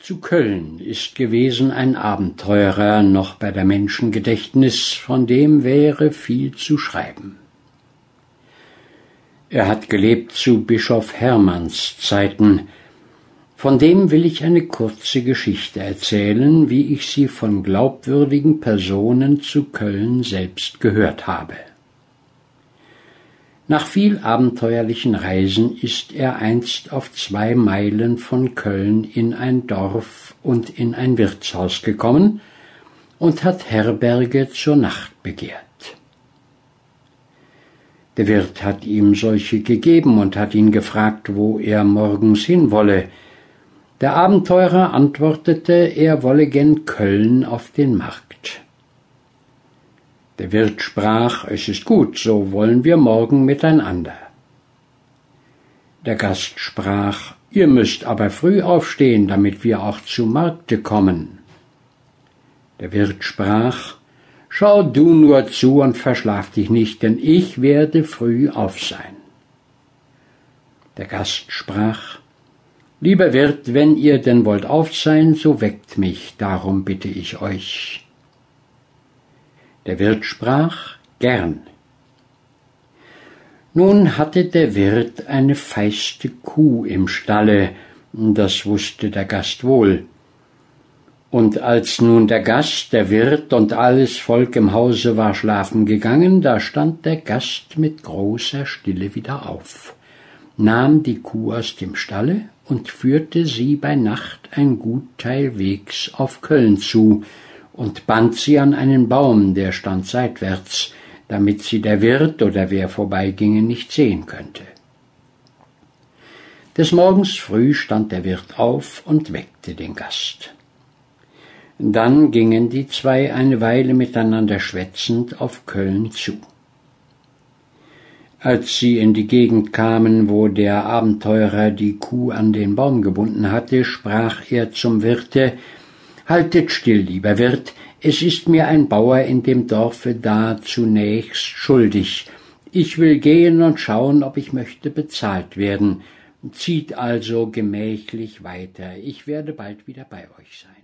Zu Köln ist gewesen ein Abenteurer noch bei der Menschengedächtnis, von dem wäre viel zu schreiben. Er hat gelebt zu Bischof Hermanns Zeiten, von dem will ich eine kurze Geschichte erzählen, wie ich sie von glaubwürdigen Personen zu Köln selbst gehört habe. Nach viel abenteuerlichen Reisen ist er einst auf zwei Meilen von Köln in ein Dorf und in ein Wirtshaus gekommen und hat Herberge zur Nacht begehrt. Der Wirt hat ihm solche gegeben und hat ihn gefragt, wo er morgens hin wolle. Der Abenteurer antwortete, er wolle gen Köln auf den Markt. Der Wirt sprach, es ist gut, so wollen wir morgen miteinander. Der Gast sprach, ihr müsst aber früh aufstehen, damit wir auch zu Markte kommen. Der Wirt sprach, schau du nur zu und verschlaf dich nicht, denn ich werde früh auf sein. Der Gast sprach, Lieber Wirt, wenn ihr denn wollt auf sein, so weckt mich, darum bitte ich euch. Der Wirt sprach gern. Nun hatte der Wirt eine feiste Kuh im Stalle, das wusste der Gast wohl. Und als nun der Gast, der Wirt und alles Volk im Hause war schlafen gegangen, da stand der Gast mit großer Stille wieder auf, nahm die Kuh aus dem Stalle und führte sie bei Nacht ein gut Teil Wegs auf Köln zu, und band sie an einen Baum, der stand seitwärts, damit sie der Wirt oder wer vorbeiginge nicht sehen könnte. Des Morgens früh stand der Wirt auf und weckte den Gast. Dann gingen die zwei eine Weile miteinander schwätzend auf Köln zu. Als sie in die Gegend kamen, wo der Abenteurer die Kuh an den Baum gebunden hatte, sprach er zum Wirte Haltet still, lieber Wirt, es ist mir ein Bauer in dem Dorfe da zunächst schuldig. Ich will gehen und schauen, ob ich möchte bezahlt werden. Zieht also gemächlich weiter, ich werde bald wieder bei euch sein.